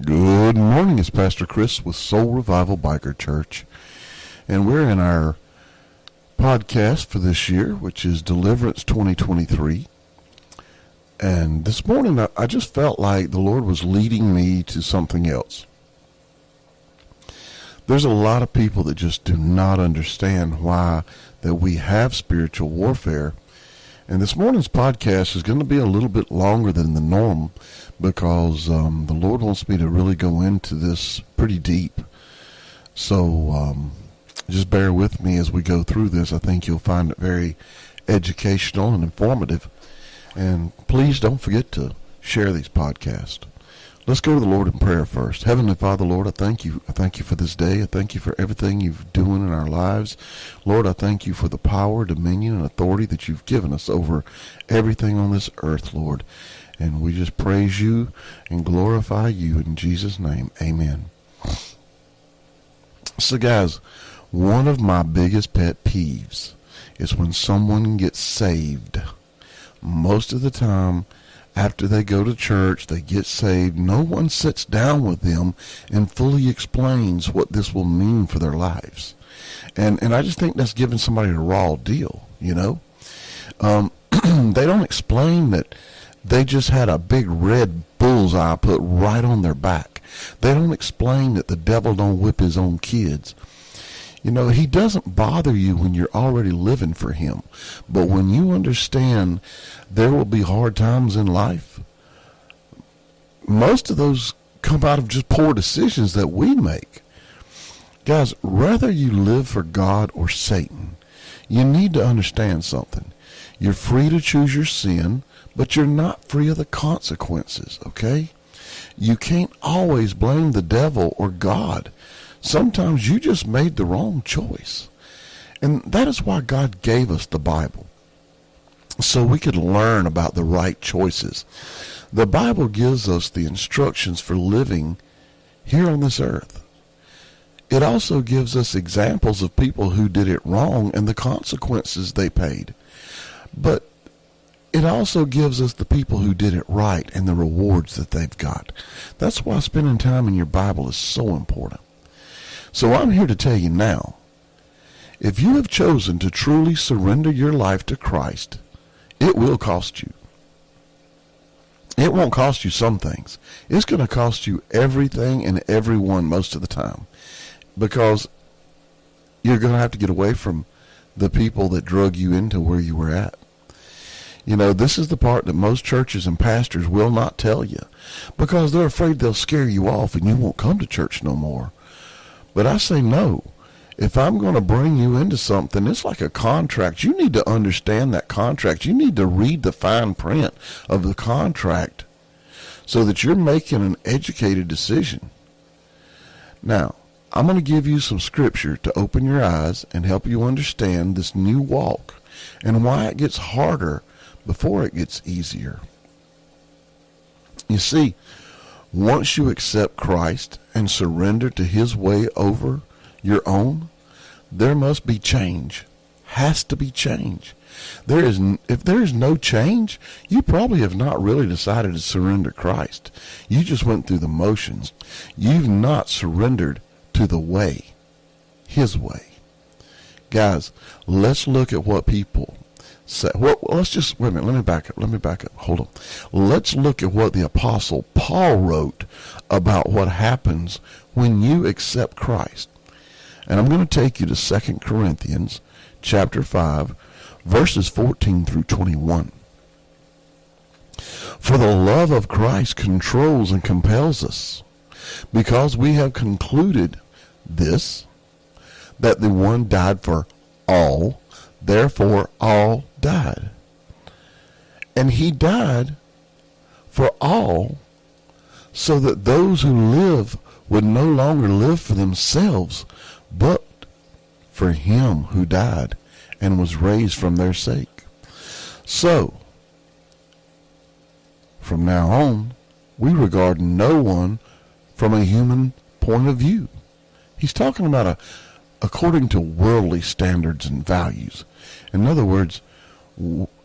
Good morning. It's Pastor Chris with Soul Revival Biker Church. And we're in our podcast for this year, which is Deliverance 2023. And this morning, I, I just felt like the Lord was leading me to something else. There's a lot of people that just do not understand why that we have spiritual warfare. And this morning's podcast is going to be a little bit longer than the norm because um, the Lord wants me to really go into this pretty deep. So um, just bear with me as we go through this. I think you'll find it very educational and informative. And please don't forget to share these podcasts. Let's go to the Lord in prayer first. Heavenly Father, Lord, I thank you. I thank you for this day. I thank you for everything you've doing in our lives. Lord, I thank you for the power, dominion, and authority that you've given us over everything on this earth, Lord. And we just praise you and glorify you in Jesus' name. Amen. So, guys, one of my biggest pet peeves is when someone gets saved. Most of the time, after they go to church, they get saved, no one sits down with them and fully explains what this will mean for their lives. And and I just think that's giving somebody a raw deal, you know? Um, they don't explain that they just had a big red bullseye put right on their back. They don't explain that the devil don't whip his own kids. You know, he doesn't bother you when you're already living for him. But when you understand there will be hard times in life, most of those come out of just poor decisions that we make. Guys, whether you live for God or Satan, you need to understand something. You're free to choose your sin, but you're not free of the consequences, okay? You can't always blame the devil or God. Sometimes you just made the wrong choice. And that is why God gave us the Bible. So we could learn about the right choices. The Bible gives us the instructions for living here on this earth. It also gives us examples of people who did it wrong and the consequences they paid. But it also gives us the people who did it right and the rewards that they've got. That's why spending time in your Bible is so important. So I'm here to tell you now if you have chosen to truly surrender your life to Christ, it will cost you. It won't cost you some things. It's going to cost you everything and everyone most of the time because you're going to have to get away from the people that drug you into where you were at. You know, this is the part that most churches and pastors will not tell you because they're afraid they'll scare you off and you won't come to church no more. But I say no. If I'm going to bring you into something, it's like a contract. You need to understand that contract. You need to read the fine print of the contract so that you're making an educated decision. Now, I'm going to give you some scripture to open your eyes and help you understand this new walk and why it gets harder before it gets easier. You see, once you accept Christ and surrender to his way over your own, there must be change. Has to be change. There is if there is no change, you probably have not really decided to surrender Christ. You just went through the motions. You've not surrendered to the way, his way. Guys, let's look at what people say. Well, let's just wait a minute. Let me back up. Let me back up. Hold on. Let's look at what the apostle Paul wrote about what happens when you accept Christ. And I'm going to take you to 2 Corinthians chapter 5 verses 14 through 21. For the love of Christ controls and compels us, because we have concluded this, that the one died for all, therefore all died. And he died for all so that those who live would no longer live for themselves, but for him who died and was raised from their sake. So, from now on, we regard no one from a human point of view. He's talking about a according to worldly standards and values. In other words,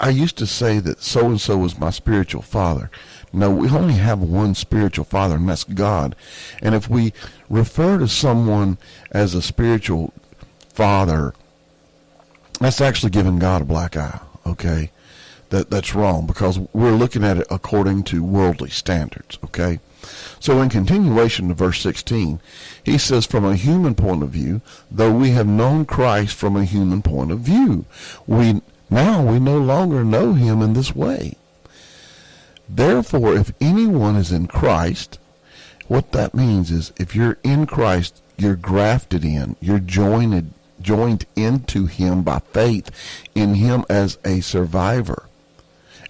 I used to say that so and so was my spiritual father. No, we only have one spiritual father, and that's God. And if we refer to someone as a spiritual father, that's actually giving God a black eye. Okay, that that's wrong because we're looking at it according to worldly standards. Okay, so in continuation to verse 16, he says, from a human point of view, though we have known Christ from a human point of view, we now we no longer know him in this way. Therefore, if anyone is in Christ, what that means is if you're in Christ, you're grafted in, you're joined joined into him by faith in him as a survivor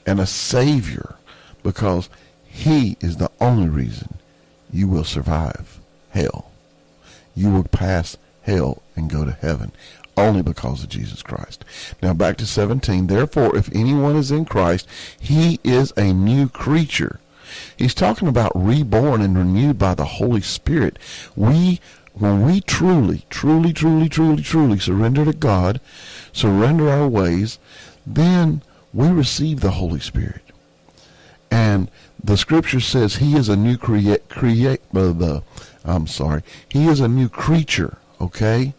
and a savior because he is the only reason you will survive hell. You will pass hell and go to heaven only because of Jesus Christ. Now back to 17. Therefore, if anyone is in Christ, he is a new creature. He's talking about reborn and renewed by the Holy Spirit. We, when we truly, truly, truly, truly, truly surrender to God, surrender our ways, then we receive the Holy Spirit. And the scripture says he is a new create, create, uh, the, I'm sorry, he is a new creature, okay?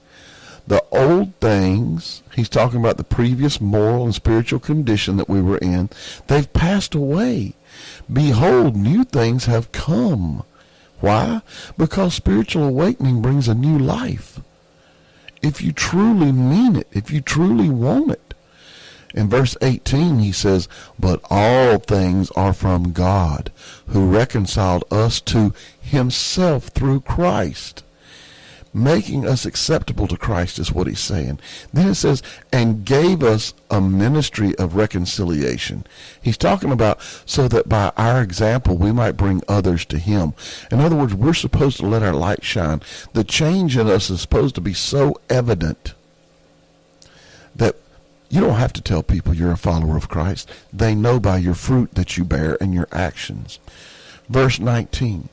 the old things, he's talking about the previous moral and spiritual condition that we were in, they've passed away. Behold, new things have come. Why? Because spiritual awakening brings a new life. If you truly mean it, if you truly want it. In verse 18, he says, But all things are from God, who reconciled us to himself through Christ making us acceptable to Christ is what he's saying. Then it says, and gave us a ministry of reconciliation. He's talking about so that by our example we might bring others to him. In other words, we're supposed to let our light shine. The change in us is supposed to be so evident that you don't have to tell people you're a follower of Christ. They know by your fruit that you bear and your actions. Verse 19.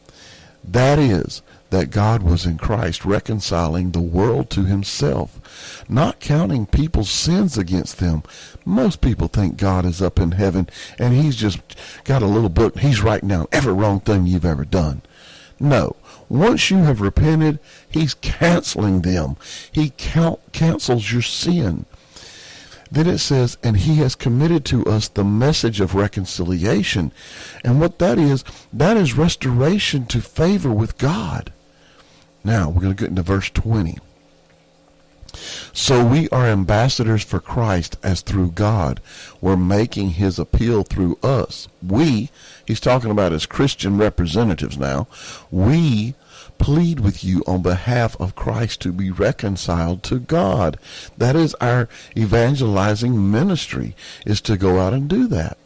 That is, that God was in Christ reconciling the world to himself, not counting people's sins against them. Most people think God is up in heaven and he's just got a little book. He's writing down every wrong thing you've ever done. No. Once you have repented, he's canceling them. He count, cancels your sin. Then it says, and he has committed to us the message of reconciliation. And what that is, that is restoration to favor with God. Now, we're going to get into verse 20. So we are ambassadors for Christ as through God. We're making his appeal through us. We, he's talking about as Christian representatives now, we plead with you on behalf of Christ to be reconciled to God. That is our evangelizing ministry, is to go out and do that.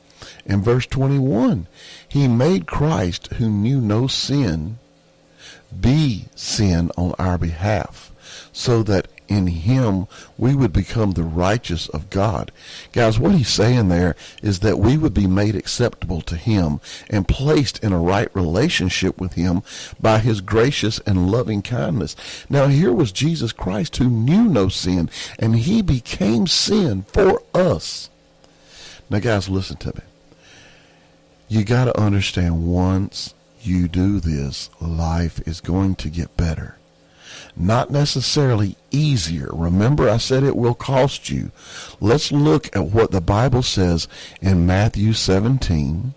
In verse 21, he made Christ, who knew no sin, be sin on our behalf so that in him we would become the righteous of God. Guys, what he's saying there is that we would be made acceptable to him and placed in a right relationship with him by his gracious and loving kindness. Now here was Jesus Christ who knew no sin and he became sin for us. Now guys, listen to me. You got to understand once you do this, life is going to get better. Not necessarily easier. Remember, I said it will cost you. Let's look at what the Bible says in Matthew 17,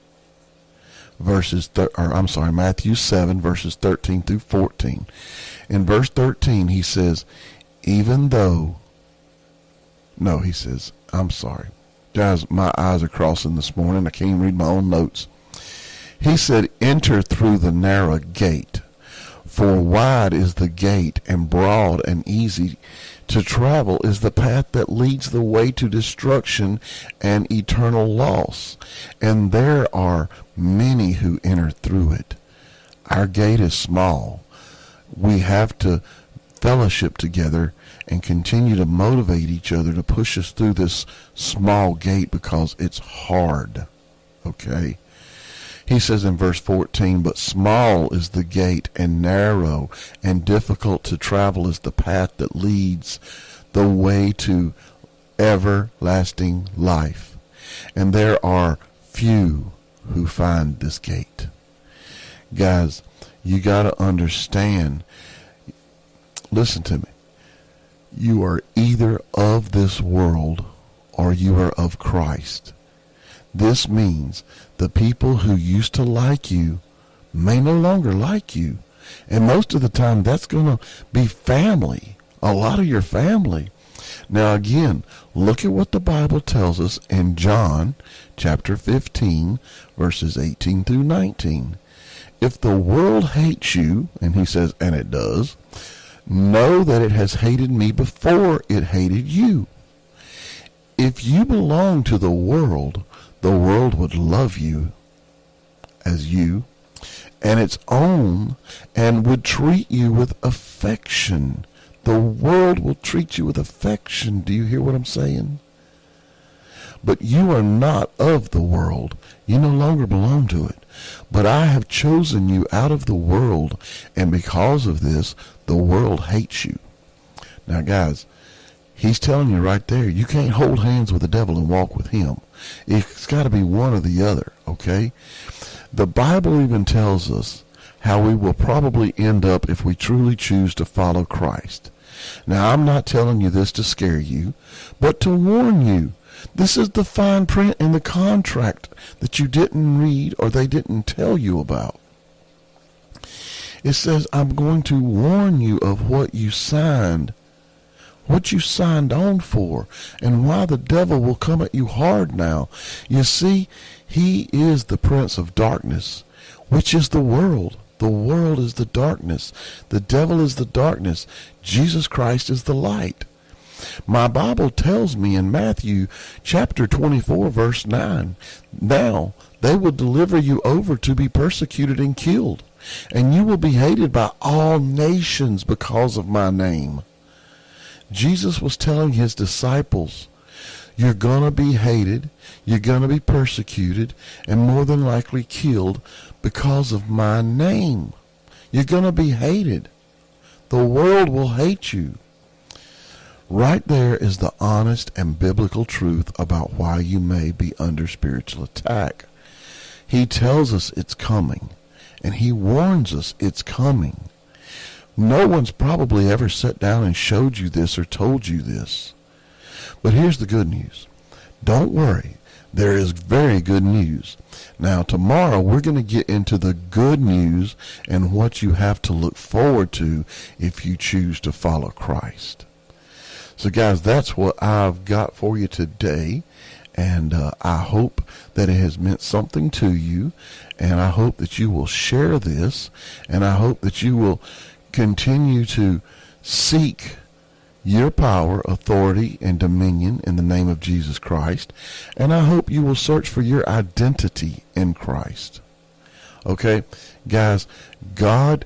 verses, thir- or I'm sorry, Matthew 7, verses 13 through 14. In verse 13, he says, even though, no, he says, I'm sorry. Guys, my eyes are crossing this morning. I can't read my own notes. He said, Enter through the narrow gate, for wide is the gate, and broad and easy to travel is the path that leads the way to destruction and eternal loss. And there are many who enter through it. Our gate is small. We have to fellowship together and continue to motivate each other to push us through this small gate because it's hard. Okay? He says in verse 14, But small is the gate, and narrow and difficult to travel is the path that leads the way to everlasting life. And there are few who find this gate. Guys, you got to understand. Listen to me. You are either of this world or you are of Christ. This means the people who used to like you may no longer like you. And most of the time, that's going to be family, a lot of your family. Now, again, look at what the Bible tells us in John chapter 15, verses 18 through 19. If the world hates you, and he says, and it does, know that it has hated me before it hated you. If you belong to the world, the world would love you as you and its own and would treat you with affection. The world will treat you with affection. Do you hear what I'm saying? But you are not of the world. You no longer belong to it. But I have chosen you out of the world, and because of this, the world hates you. Now, guys, he's telling you right there, you can't hold hands with the devil and walk with him. It's got to be one or the other, okay? The Bible even tells us how we will probably end up if we truly choose to follow Christ. Now, I'm not telling you this to scare you, but to warn you. This is the fine print in the contract that you didn't read or they didn't tell you about. It says, I'm going to warn you of what you signed, what you signed on for, and why the devil will come at you hard now. You see, he is the prince of darkness, which is the world. The world is the darkness. The devil is the darkness. Jesus Christ is the light. My Bible tells me in Matthew chapter 24, verse 9, now they will deliver you over to be persecuted and killed, and you will be hated by all nations because of my name. Jesus was telling his disciples, you're going to be hated, you're going to be persecuted, and more than likely killed because of my name. You're going to be hated. The world will hate you. Right there is the honest and biblical truth about why you may be under spiritual attack. He tells us it's coming, and he warns us it's coming. No one's probably ever sat down and showed you this or told you this. But here's the good news. Don't worry. There is very good news. Now, tomorrow we're going to get into the good news and what you have to look forward to if you choose to follow Christ. So, guys, that's what I've got for you today. And uh, I hope that it has meant something to you. And I hope that you will share this. And I hope that you will continue to seek your power, authority, and dominion in the name of Jesus Christ. And I hope you will search for your identity in Christ. Okay? Guys, God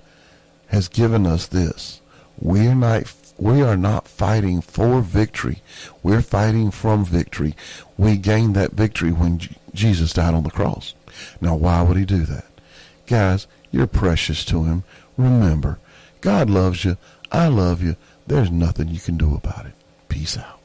has given us this. We are not we are not fighting for victory. We're fighting from victory. We gained that victory when Jesus died on the cross. Now, why would he do that? Guys, you're precious to him. Remember, God loves you. I love you. There's nothing you can do about it. Peace out.